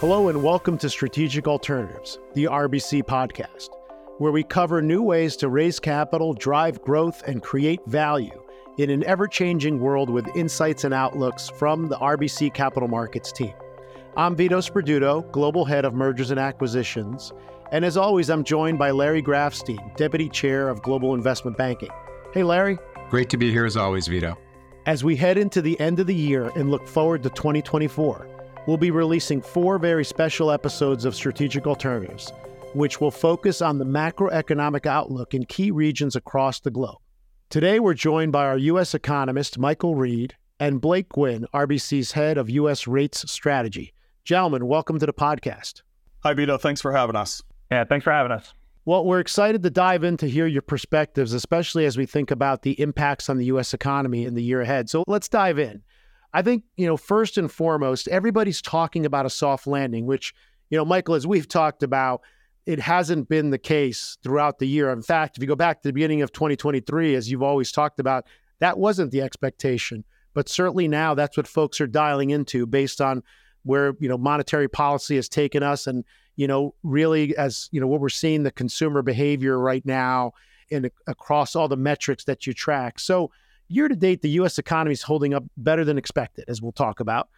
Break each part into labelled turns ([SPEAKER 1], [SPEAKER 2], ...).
[SPEAKER 1] Hello, and welcome to Strategic Alternatives, the RBC podcast, where we cover new ways to raise capital, drive growth, and create value in an ever changing world with insights and outlooks from the RBC Capital Markets team. I'm Vito Sperduto, Global Head of Mergers and Acquisitions. And as always, I'm joined by Larry Grafstein, Deputy Chair of Global Investment Banking. Hey, Larry.
[SPEAKER 2] Great to be here as always, Vito.
[SPEAKER 1] As we head into the end of the year and look forward to 2024, we'll be releasing four very special episodes of Strategic Alternatives, which will focus on the macroeconomic outlook in key regions across the globe. Today, we're joined by our U.S. economist, Michael Reid, and Blake Gwinn, RBC's head of U.S. rates strategy. Gentlemen, welcome to the podcast.
[SPEAKER 3] Hi, Vito. Thanks for having us.
[SPEAKER 4] Yeah, thanks for having us.
[SPEAKER 1] Well, we're excited to dive in to hear your perspectives, especially as we think about the impacts on the U.S. economy in the year ahead. So let's dive in. I think, you know, first and foremost, everybody's talking about a soft landing, which, you know, Michael, as we've talked about, it hasn't been the case throughout the year. In fact, if you go back to the beginning of 2023, as you've always talked about, that wasn't the expectation. But certainly now that's what folks are dialing into based on where, you know, monetary policy has taken us and, you know, really as, you know, what we're seeing the consumer behavior right now and across all the metrics that you track. So, Year to date, the U.S. economy is holding up better than expected, as we'll talk about.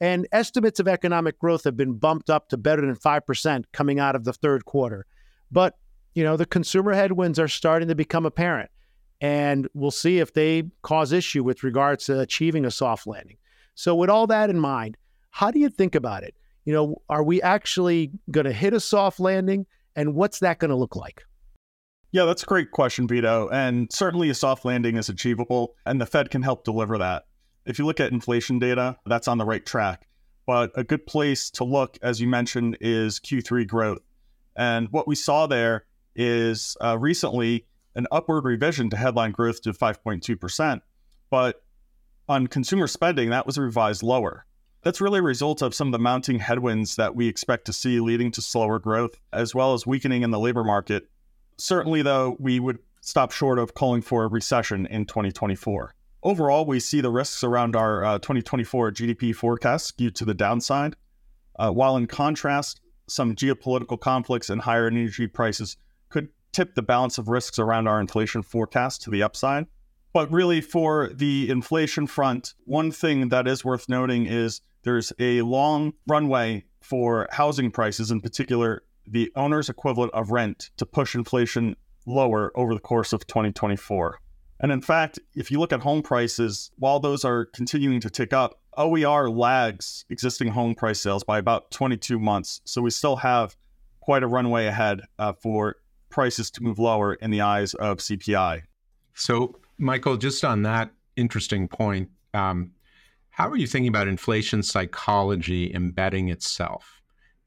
[SPEAKER 1] And estimates of economic growth have been bumped up to better than 5% coming out of the third quarter. But, you know, the consumer headwinds are starting to become apparent. And we'll see if they cause issue with regards to achieving a soft landing. So, with all that in mind, how do you think about it? You know, are we actually going to hit a soft landing? And what's that going to look like?
[SPEAKER 3] Yeah, that's a great question, Vito. And certainly a soft landing is achievable, and the Fed can help deliver that. If you look at inflation data, that's on the right track. But a good place to look, as you mentioned, is Q3 growth. And what we saw there is uh, recently an upward revision to headline growth to 5.2%. But on consumer spending, that was revised lower. That's really a result of some of the mounting headwinds that we expect to see leading to slower growth, as well as weakening in the labor market Certainly, though, we would stop short of calling for a recession in 2024. Overall, we see the risks around our uh, 2024 GDP forecast skewed to the downside, uh, while in contrast, some geopolitical conflicts and higher energy prices could tip the balance of risks around our inflation forecast to the upside. But really, for the inflation front, one thing that is worth noting is there's a long runway for housing prices, in particular the owner's equivalent of rent to push inflation lower over the course of 2024. And in fact, if you look at home prices, while those are continuing to tick up, OER lags existing home price sales by about 22 months. So we still have quite a runway ahead uh, for prices to move lower in the eyes of CPI.
[SPEAKER 2] So, Michael, just on that interesting point, um, how are you thinking about inflation psychology embedding itself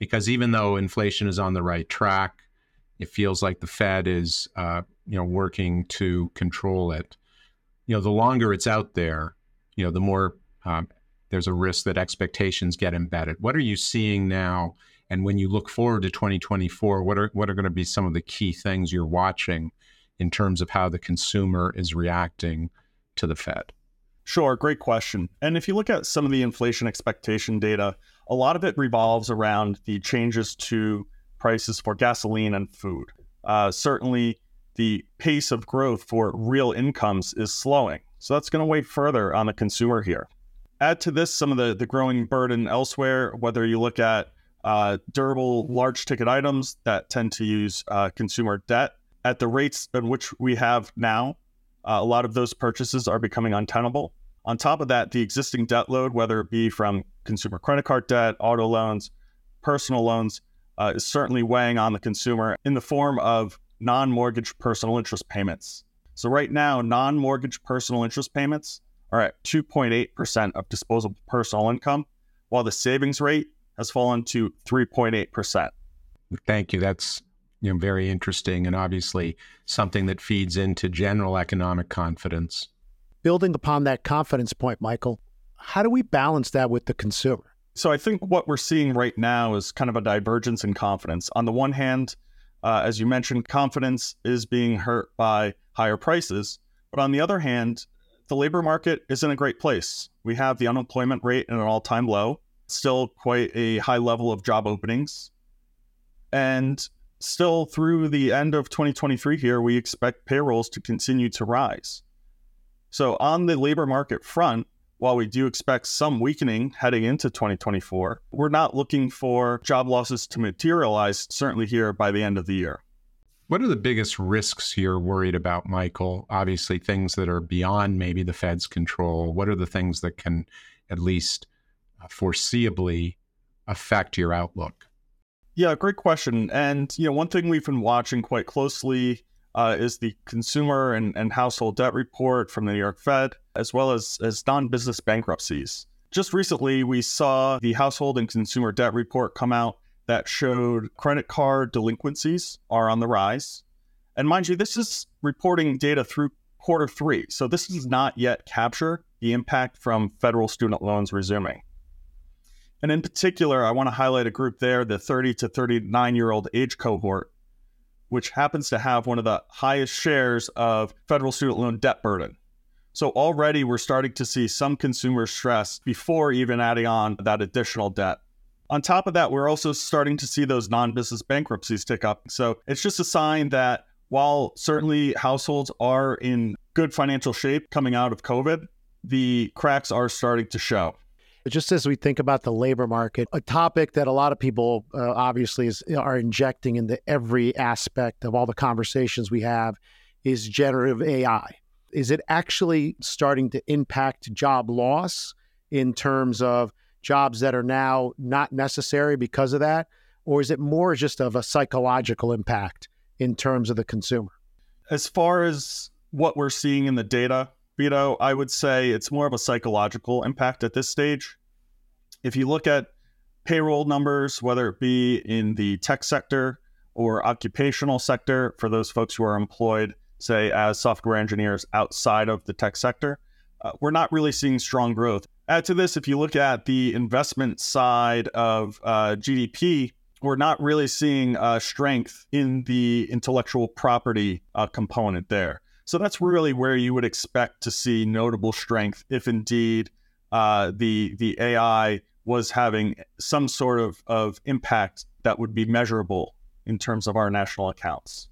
[SPEAKER 2] because even though inflation is on the right track, it feels like the Fed is, uh, you know, working to control it. You know, the longer it's out there, you know, the more um, there's a risk that expectations get embedded. What are you seeing now? And when you look forward to 2024, what are what are going to be some of the key things you're watching in terms of how the consumer is reacting to the Fed?
[SPEAKER 3] Sure, great question. And if you look at some of the inflation expectation data, a lot of it revolves around the changes to prices for gasoline and food. Uh, certainly, the pace of growth for real incomes is slowing. So that's going to weigh further on the consumer here. Add to this some of the, the growing burden elsewhere, whether you look at uh, durable large ticket items that tend to use uh, consumer debt at the rates at which we have now, uh, a lot of those purchases are becoming untenable. On top of that, the existing debt load, whether it be from consumer credit card debt, auto loans, personal loans, uh, is certainly weighing on the consumer in the form of non mortgage personal interest payments. So, right now, non mortgage personal interest payments are at 2.8% of disposable personal income, while the savings rate has fallen to 3.8%.
[SPEAKER 2] Thank you. That's you know, very interesting and obviously something that feeds into general economic confidence
[SPEAKER 1] building upon that confidence point, Michael, how do we balance that with the consumer?
[SPEAKER 3] So I think what we're seeing right now is kind of a divergence in confidence. On the one hand, uh, as you mentioned, confidence is being hurt by higher prices. But on the other hand, the labor market is in a great place. We have the unemployment rate at an all time low. still quite a high level of job openings. And still through the end of 2023 here, we expect payrolls to continue to rise. So, on the labor market front, while we do expect some weakening heading into 2024, we're not looking for job losses to materialize, certainly here by the end of the year.
[SPEAKER 2] What are the biggest risks you're worried about, Michael? Obviously, things that are beyond maybe the Fed's control. What are the things that can at least uh, foreseeably affect your outlook?
[SPEAKER 3] Yeah, great question. And you know, one thing we've been watching quite closely uh, is the consumer and, and household debt report from the New York Fed, as well as, as non business bankruptcies. Just recently, we saw the household and consumer debt report come out that showed credit card delinquencies are on the rise. And mind you, this is reporting data through quarter three. So this does not yet capture the impact from federal student loans resuming. And in particular, I want to highlight a group there, the 30 to 39 year old age cohort, which happens to have one of the highest shares of federal student loan debt burden. So already we're starting to see some consumer stress before even adding on that additional debt. On top of that, we're also starting to see those non business bankruptcies tick up. So it's just a sign that while certainly households are in good financial shape coming out of COVID, the cracks are starting to show.
[SPEAKER 1] Just as we think about the labor market, a topic that a lot of people uh, obviously is, are injecting into every aspect of all the conversations we have is generative AI. Is it actually starting to impact job loss in terms of jobs that are now not necessary because of that? Or is it more just of a psychological impact in terms of the consumer?
[SPEAKER 3] As far as what we're seeing in the data, Vito, I would say it's more of a psychological impact at this stage. If you look at payroll numbers, whether it be in the tech sector or occupational sector, for those folks who are employed, say, as software engineers outside of the tech sector, uh, we're not really seeing strong growth. Add to this, if you look at the investment side of uh, GDP, we're not really seeing uh, strength in the intellectual property uh, component there. So that's really where you would expect to see notable strength if indeed uh, the the AI was having some sort of, of impact that would be measurable in terms of our national accounts.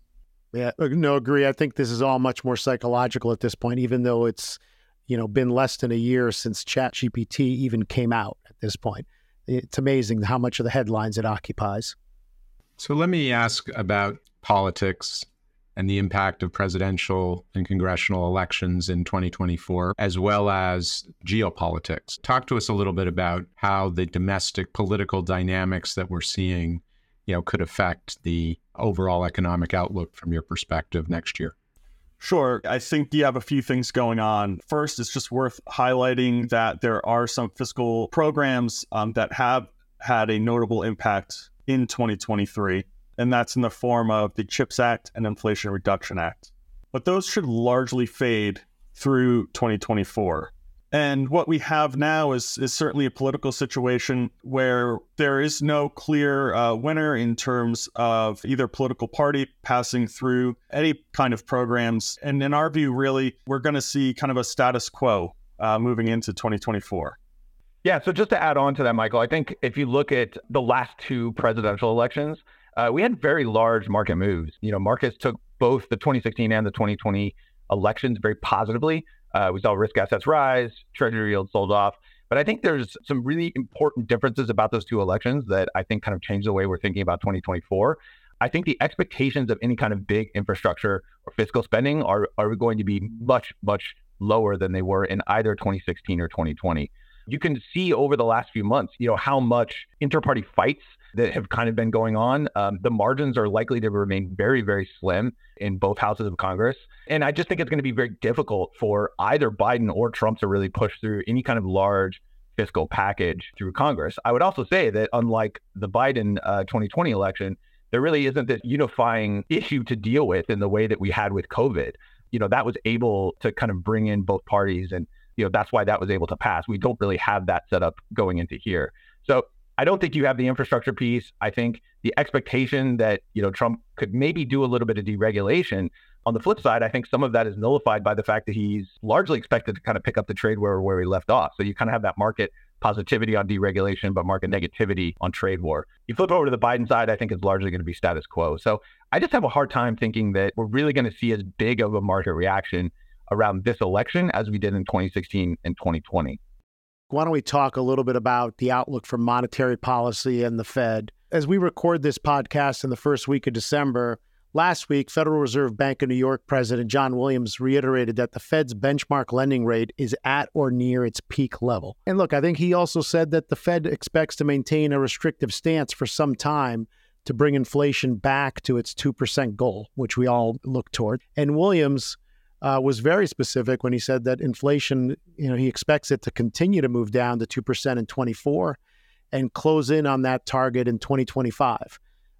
[SPEAKER 1] Yeah, uh, no, agree. I think this is all much more psychological at this point, even though it's, you know, been less than a year since ChatGPT even came out at this point. It's amazing how much of the headlines it occupies.
[SPEAKER 2] So let me ask about politics and the impact of presidential and congressional elections in 2024, as well as geopolitics. Talk to us a little bit about how the domestic political dynamics that we're seeing, you know, could affect the overall economic outlook from your perspective next year.
[SPEAKER 3] Sure. I think you have a few things going on. First, it's just worth highlighting that there are some fiscal programs um, that have had a notable impact in 2023 and that's in the form of the CHIPS Act and Inflation Reduction Act. But those should largely fade through 2024. And what we have now is, is certainly a political situation where there is no clear uh, winner in terms of either political party passing through any kind of programs. And in our view, really, we're going to see kind of a status quo uh, moving into 2024.
[SPEAKER 4] Yeah. So just to add on to that, Michael, I think if you look at the last two presidential elections, uh, we had very large market moves. You know, markets took both the 2016 and the 2020 elections very positively. Uh, we saw risk assets rise, treasury yields sold off. But I think there's some really important differences about those two elections that I think kind of change the way we're thinking about 2024. I think the expectations of any kind of big infrastructure or fiscal spending are, are going to be much, much lower than they were in either 2016 or 2020. You can see over the last few months, you know, how much interparty fights that have kind of been going on. Um, the margins are likely to remain very, very slim in both houses of Congress. And I just think it's going to be very difficult for either Biden or Trump to really push through any kind of large fiscal package through Congress. I would also say that unlike the Biden uh, 2020 election, there really isn't this unifying issue to deal with in the way that we had with COVID. You know, that was able to kind of bring in both parties and you know that's why that was able to pass. We don't really have that set up going into here. So I don't think you have the infrastructure piece. I think the expectation that you know Trump could maybe do a little bit of deregulation. On the flip side, I think some of that is nullified by the fact that he's largely expected to kind of pick up the trade where where he left off. So you kind of have that market positivity on deregulation, but market negativity on trade war. You flip over to the Biden side, I think it's largely going to be status quo. So I just have a hard time thinking that we're really going to see as big of a market reaction around this election as we did in 2016 and 2020.
[SPEAKER 1] Why don't we talk a little bit about the outlook for monetary policy and the Fed? As we record this podcast in the first week of December, last week, Federal Reserve Bank of New York President John Williams reiterated that the Fed's benchmark lending rate is at or near its peak level. And look, I think he also said that the Fed expects to maintain a restrictive stance for some time to bring inflation back to its 2% goal, which we all look toward. And Williams uh, was very specific when he said that inflation, you know, he expects it to continue to move down to 2% in 24 and close in on that target in 2025,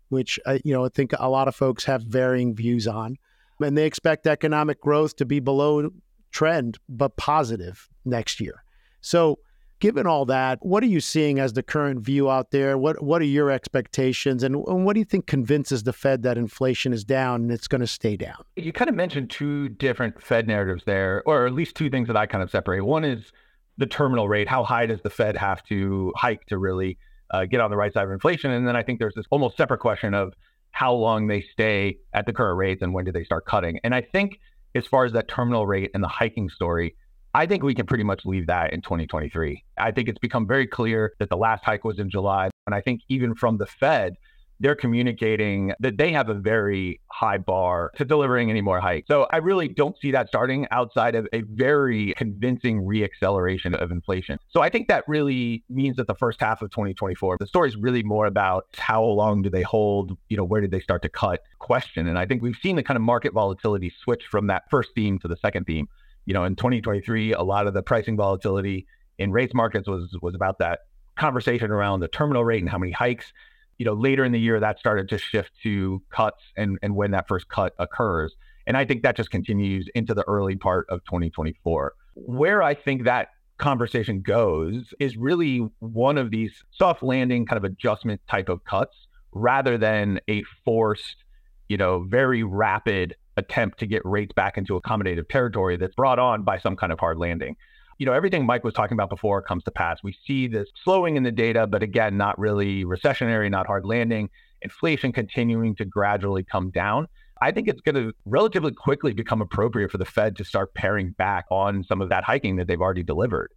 [SPEAKER 1] which, uh, you know, I think a lot of folks have varying views on. And they expect economic growth to be below trend, but positive next year. So, given all that, what are you seeing as the current view out there? What what are your expectations, and, and what do you think convinces the Fed that inflation is down and it's going to stay down?
[SPEAKER 4] You kind of mentioned two different Fed narratives there, or at least two things that I kind of separate. One is the terminal rate. How high does the Fed have to hike to really uh, get on the right side of inflation? And then I think there's this almost separate question of how long they stay at the current rates and when do they start cutting. And I think as far as that terminal rate and the hiking story, I think we can pretty much leave that in 2023. I think it's become very clear that the last hike was in July. And I think even from the Fed, they're communicating that they have a very high bar to delivering any more hikes. So I really don't see that starting outside of a very convincing reacceleration of inflation. So I think that really means that the first half of 2024, the story is really more about how long do they hold, you know, where did they start to cut question. And I think we've seen the kind of market volatility switch from that first theme to the second theme you know, in 2023, a lot of the pricing volatility in rates markets was was about that conversation around the terminal rate and how many hikes. You know, later in the year, that started to shift to cuts and and when that first cut occurs. And I think that just continues into the early part of 2024. Where I think that conversation goes is really one of these soft landing kind of adjustment type of cuts rather than a forced, you know, very rapid attempt to get rates back into accommodative territory that's brought on by some kind of hard landing. You know, everything Mike was talking about before comes to pass. We see this slowing in the data, but again, not really recessionary, not hard landing, inflation continuing to gradually come down. I think it's going to relatively quickly become appropriate for the Fed to start paring back on some of that hiking that they've already delivered.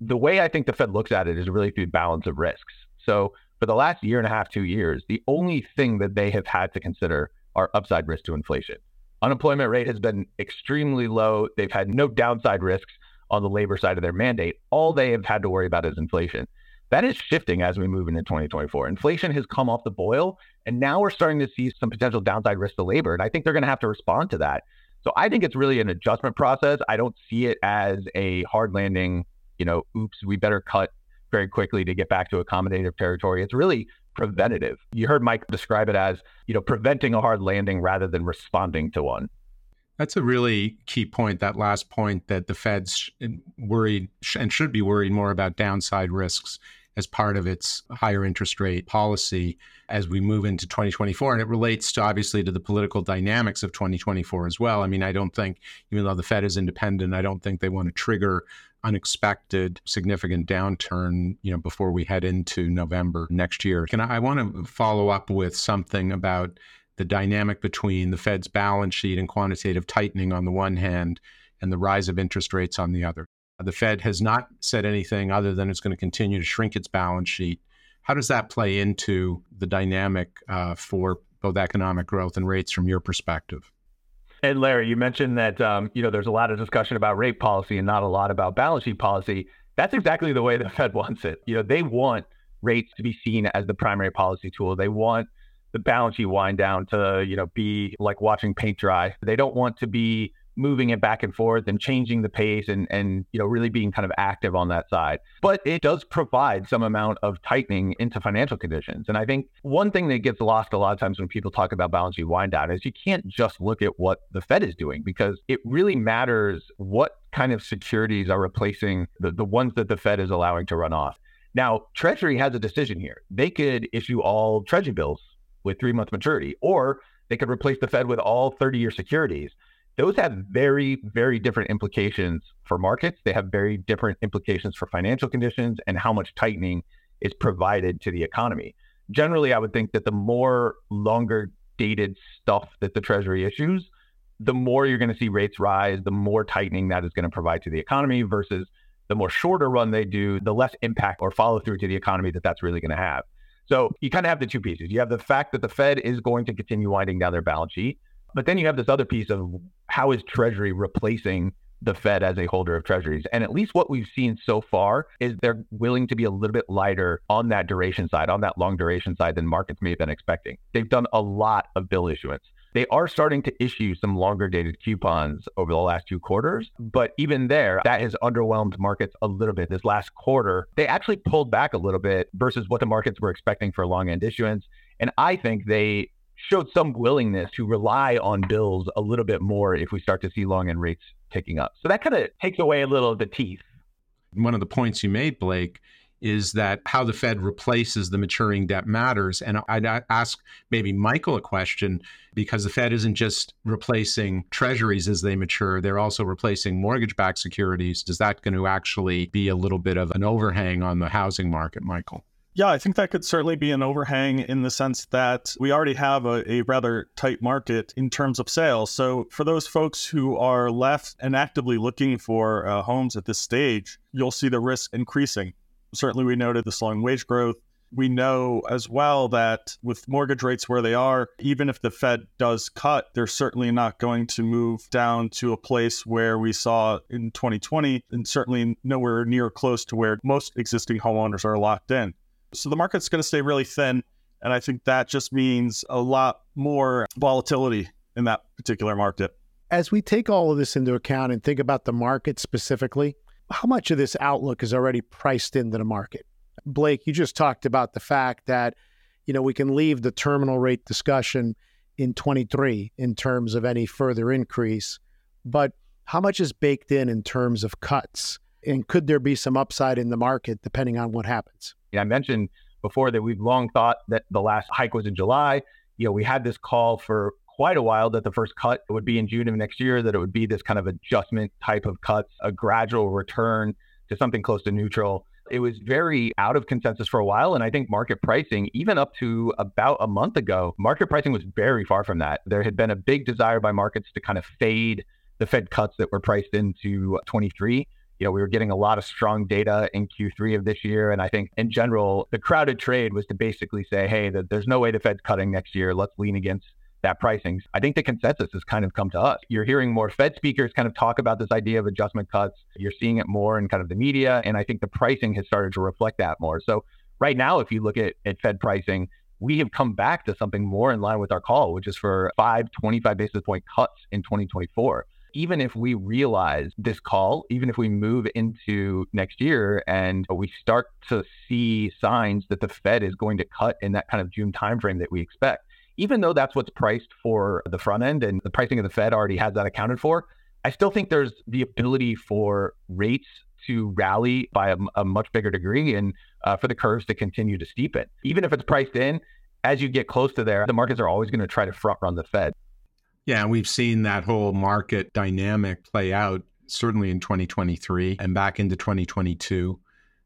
[SPEAKER 4] The way I think the Fed looks at it is really through balance of risks. So, for the last year and a half, two years, the only thing that they have had to consider are upside risk to inflation. Unemployment rate has been extremely low. They've had no downside risks on the labor side of their mandate. All they have had to worry about is inflation. That is shifting as we move into 2024. Inflation has come off the boil, and now we're starting to see some potential downside risk to labor. And I think they're going to have to respond to that. So I think it's really an adjustment process. I don't see it as a hard landing, you know, oops, we better cut very quickly to get back to accommodative territory. It's really preventative. You heard Mike describe it as, you know, preventing a hard landing rather than responding to one.
[SPEAKER 2] That's a really key point, that last point that the Fed's worried and should be worried more about downside risks as part of its higher interest rate policy as we move into 2024. And it relates to obviously to the political dynamics of 2024 as well. I mean, I don't think, even though the Fed is independent, I don't think they want to trigger unexpected significant downturn you know before we head into November next year. Can I, I want to follow up with something about the dynamic between the Fed's balance sheet and quantitative tightening on the one hand and the rise of interest rates on the other. The Fed has not said anything other than it's going to continue to shrink its balance sheet. How does that play into the dynamic uh, for both economic growth and rates from your perspective?
[SPEAKER 4] And Larry, you mentioned that um, you know there's a lot of discussion about rate policy and not a lot about balance sheet policy. That's exactly the way the Fed wants it. You know, they want rates to be seen as the primary policy tool. They want the balance sheet wind down to you know be like watching paint dry. They don't want to be moving it back and forth and changing the pace and and you know really being kind of active on that side. But it does provide some amount of tightening into financial conditions. And I think one thing that gets lost a lot of times when people talk about balance sheet wind down is you can't just look at what the Fed is doing because it really matters what kind of securities are replacing the, the ones that the Fed is allowing to run off. Now, Treasury has a decision here. They could issue all Treasury bills with three month maturity, or they could replace the Fed with all 30 year securities those have very, very different implications for markets. They have very different implications for financial conditions and how much tightening is provided to the economy. Generally, I would think that the more longer dated stuff that the Treasury issues, the more you're going to see rates rise, the more tightening that is going to provide to the economy versus the more shorter run they do, the less impact or follow through to the economy that that's really going to have. So you kind of have the two pieces. You have the fact that the Fed is going to continue winding down their balance sheet, but then you have this other piece of how is Treasury replacing the Fed as a holder of treasuries. And at least what we've seen so far is they're willing to be a little bit lighter on that duration side, on that long duration side than markets may have been expecting. They've done a lot of bill issuance. They are starting to issue some longer dated coupons over the last two quarters, but even there, that has underwhelmed markets a little bit. This last quarter, they actually pulled back a little bit versus what the markets were expecting for long end issuance. And I think they showed some willingness to rely on bills a little bit more if we start to see long end rates ticking up. So that kind of takes away a little of the teeth.
[SPEAKER 2] One of the points you made, Blake, is that how the Fed replaces the maturing debt matters. And I'd ask maybe Michael a question because the Fed isn't just replacing treasuries as they mature, they're also replacing mortgage backed securities. Is that going to actually be a little bit of an overhang on the housing market, Michael?
[SPEAKER 3] Yeah, I think that could certainly be an overhang in the sense that we already have a, a, rather tight market in terms of sales. So, for those folks who are left and actively looking for uh, homes at this stage, you'll see the risk increasing. Certainly, we noted the slowing wage growth. We know as well that with mortgage rates where they are, even if the Fed does cut, they're certainly not going to move down to a place where we saw in 2020, and certainly nowhere near close to where most existing homeowners are locked in. So the market's going to stay really thin. And I think that just means a lot more volatility in that particular market.
[SPEAKER 1] As we take all of this into account and think about the market specifically, how much of this outlook is already priced into the market? Blake, you just talked about the fact that, you know, we can leave the terminal rate discussion in 23 in terms of any further increase, but how much is baked in in terms of cuts? And could there be some upside in the market depending on what happens?
[SPEAKER 4] Yeah, I mentioned before that we've long thought that the last hike was in July. You know, we had this call for quite a while that the first cut would be in June of next year, that it would be this kind of adjustment type of cuts, a gradual return to something close to neutral. It was very out of consensus for a while. And I think market pricing, even up to about a month ago, market pricing was very far from that. There had been a big desire by markets to kind of fade the Fed cuts that were priced into 23 you know, we were getting a lot of strong data in Q3 of this year. And I think in general, the crowded trade was to basically say, hey, that there's no way the Fed's cutting next year. Let's lean against that pricing. I think the consensus has kind of come to us. You're hearing more Fed speakers kind of talk about this idea of adjustment cuts. You're seeing it more in kind of the media. And I think the pricing has started to reflect that more. So right now, if you look at, at Fed pricing, we have come back to something more in line with our call, which is for five 25 basis point cuts in 2024 even if we realize this call, even if we move into next year and we start to see signs that the Fed is going to cut in that kind of June timeframe that we expect, even though that's what's priced for the front end and the pricing of the Fed already has that accounted for, I still think there's the ability for rates to rally by a, a much bigger degree and uh, for the curves to continue to steepen. Even if it's priced in, as you get close to there, the markets are always going to try to front run the Fed.
[SPEAKER 2] Yeah, we've seen that whole market dynamic play out certainly in 2023 and back into 2022.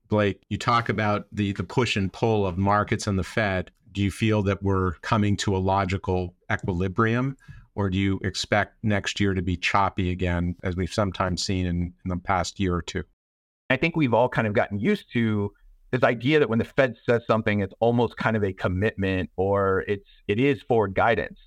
[SPEAKER 2] Blake, you talk about the the push and pull of markets and the Fed. Do you feel that we're coming to a logical equilibrium or do you expect next year to be choppy again as we've sometimes seen in, in the past year or two?
[SPEAKER 4] I think we've all kind of gotten used to this idea that when the Fed says something, it's almost kind of a commitment or it's it is forward guidance.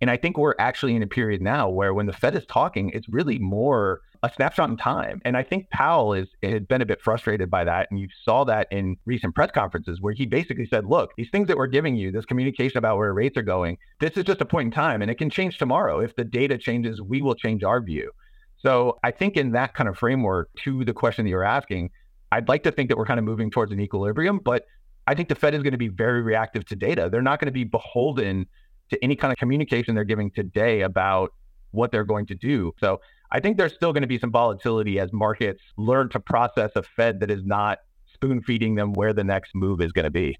[SPEAKER 4] And I think we're actually in a period now where when the Fed is talking, it's really more a snapshot in time. And I think Powell is had been a bit frustrated by that. And you saw that in recent press conferences where he basically said, look, these things that we're giving you, this communication about where rates are going, this is just a point in time and it can change tomorrow. If the data changes, we will change our view. So I think in that kind of framework, to the question that you're asking, I'd like to think that we're kind of moving towards an equilibrium, but I think the Fed is going to be very reactive to data. They're not going to be beholden to any kind of communication they're giving today about what they're going to do. So I think there's still going to be some volatility as markets learn to process a Fed that is not spoon feeding them where the next move is going to be.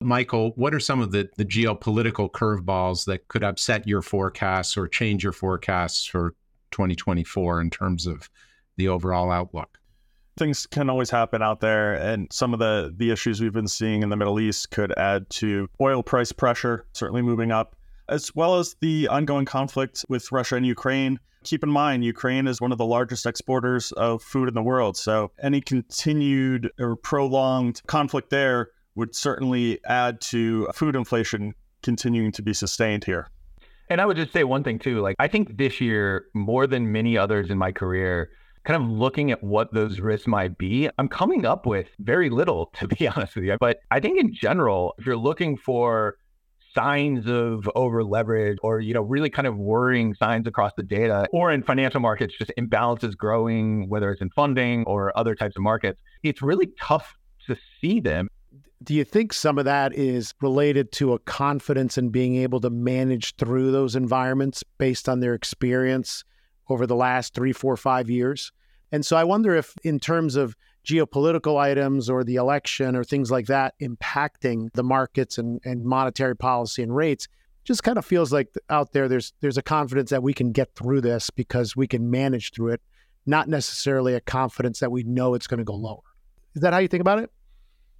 [SPEAKER 2] Michael, what are some of the, the geopolitical curveballs that could upset your forecasts or change your forecasts for 2024 in terms of the overall outlook?
[SPEAKER 3] Things can always happen out there, and some of the the issues we've been seeing in the Middle East could add to oil price pressure, certainly moving up, as well as the ongoing conflict with Russia and Ukraine. Keep in mind, Ukraine is one of the largest exporters of food in the world. So, any continued or prolonged conflict there would certainly add to food inflation continuing to be sustained here.
[SPEAKER 4] And I would just say one thing too. Like, I think this year, more than many others in my career, kind of looking at what those risks might be, I'm coming up with very little, to be honest with you. But I think in general, if you're looking for signs of over leverage or you know really kind of worrying signs across the data or in financial markets just imbalances growing whether it's in funding or other types of markets it's really tough to see them
[SPEAKER 1] do you think some of that is related to a confidence in being able to manage through those environments based on their experience over the last three, four, five years? And so I wonder if, in terms of geopolitical items or the election or things like that impacting the markets and, and monetary policy and rates, just kind of feels like out there there's there's a confidence that we can get through this because we can manage through it, not necessarily a confidence that we know it's going to go lower. Is that how you think about it?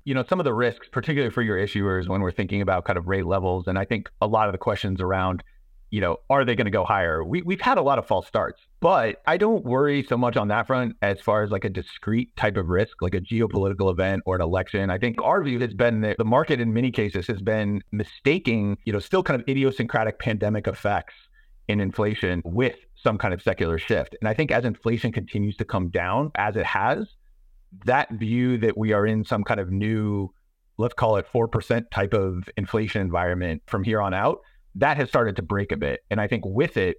[SPEAKER 4] you know, some of the risks, particularly for your issuers when we're thinking about kind of rate levels. And I think a lot of the questions around, you know, are they going to go higher? We, we've had a lot of false starts, but I don't worry so much on that front as far as like a discrete type of risk, like a geopolitical event or an election. I think our view has been that the market in many cases has been mistaking, you know, still kind of idiosyncratic pandemic effects in inflation with some kind of secular shift. And I think as inflation continues to come down, as it has, that view that we are in some kind of new, let's call it 4% type of inflation environment from here on out, that has started to break a bit. And I think with it,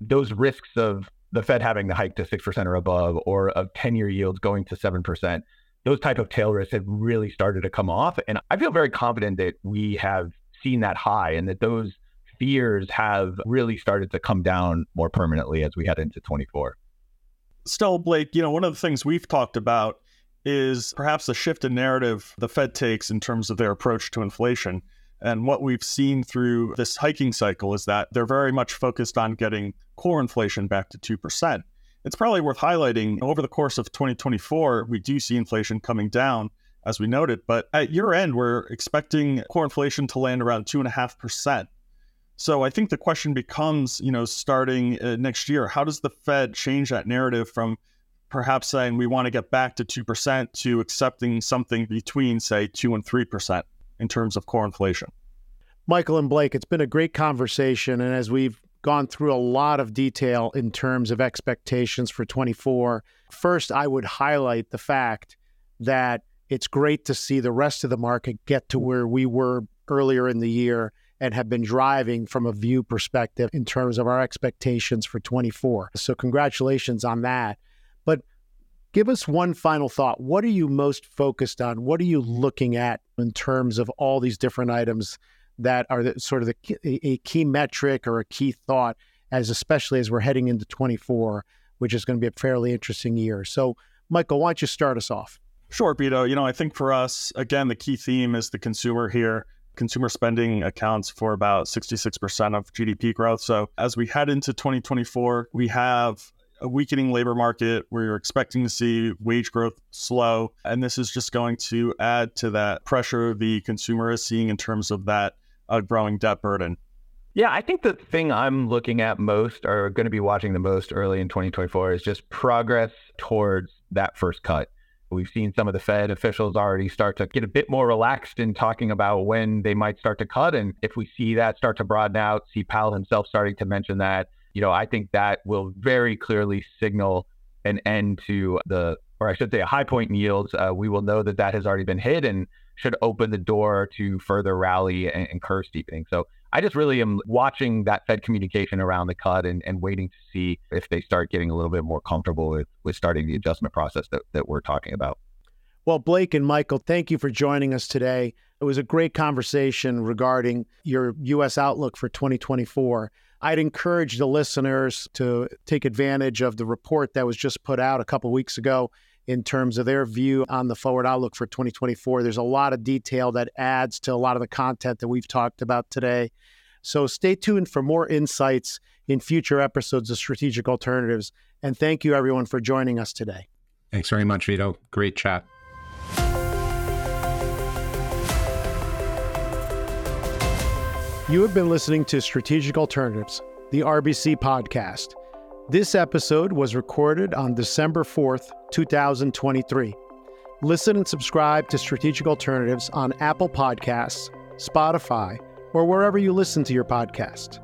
[SPEAKER 4] those risks of the Fed having the hike to 6% or above or of 10 year yields going to 7%, those type of tail risks have really started to come off. And I feel very confident that we have seen that high and that those fears have really started to come down more permanently as we head into 24
[SPEAKER 3] still, Blake, you know, one of the things we've talked about is perhaps a shift in narrative the Fed takes in terms of their approach to inflation. And what we've seen through this hiking cycle is that they're very much focused on getting core inflation back to 2%. It's probably worth highlighting over the course of 2024, we do see inflation coming down, as we noted, but at year end, we're expecting core inflation to land around 2.5%. So I think the question becomes, you know, starting uh, next year, how does the Fed change that narrative from perhaps saying we want to get back to 2% to accepting something between, say, 2 and 3% in terms of core inflation?
[SPEAKER 1] Michael and Blake, it's been a great conversation. And as we've gone through a lot of detail in terms of expectations for 24, first, I would highlight the fact that it's great to see the rest of the market get to where we were earlier in the year and have been driving from a view perspective in terms of our expectations for 24. So, congratulations on that. But give us one final thought. What are you most focused on? What are you looking at in terms of all these different items that are the, sort of the, a key metric or a key thought, as especially as we're heading into 24, which is going to be a fairly interesting year? So, Michael, why don't you start us off?
[SPEAKER 3] Sure, Vito. You know, I think for us, again, the key theme is the consumer here consumer spending accounts for about 66% of GDP growth. So as we head into 2024, we have a weakening labor market. We're expecting to see wage growth slow. And this is just going to add to that pressure the consumer is seeing in terms of that uh, growing debt burden.
[SPEAKER 4] Yeah, I think the thing I'm looking at most or going to be watching the most early in 2024 is just progress towards that first cut. We've seen some of the Fed officials already start to get a bit more relaxed in talking about when they might start to cut. And if we see that start to broaden out, see Powell himself starting to mention that, you know, I think that will very clearly signal an end to the, or I should say, a high point in yields. Uh, we will know that that has already been hit and should open the door to further rally and, and curve steepening. So I just really am watching that Fed communication around the cut and, and waiting to see if they start getting a little bit more comfortable with, with starting the adjustment process that, that we're talking about.
[SPEAKER 1] Well, Blake and Michael, thank you for joining us today. It was a great conversation regarding your U.S. outlook for 2024. I'd encourage the listeners to take advantage of the report that was just put out a couple weeks ago in terms of their view on the forward outlook for 2024. There's a lot of detail that adds to a lot of the content that we've talked about today. So stay tuned for more insights in future episodes of Strategic Alternatives. And thank you, everyone, for joining us today.
[SPEAKER 2] Thanks very much, Vito. Great chat.
[SPEAKER 1] You have been listening to Strategic Alternatives, the RBC podcast. This episode was recorded on December 4th, 2023. Listen and subscribe to Strategic Alternatives on Apple Podcasts, Spotify, or wherever you listen to your podcast.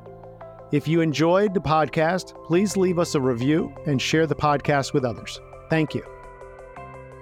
[SPEAKER 1] If you enjoyed the podcast, please leave us a review and share the podcast with others. Thank you.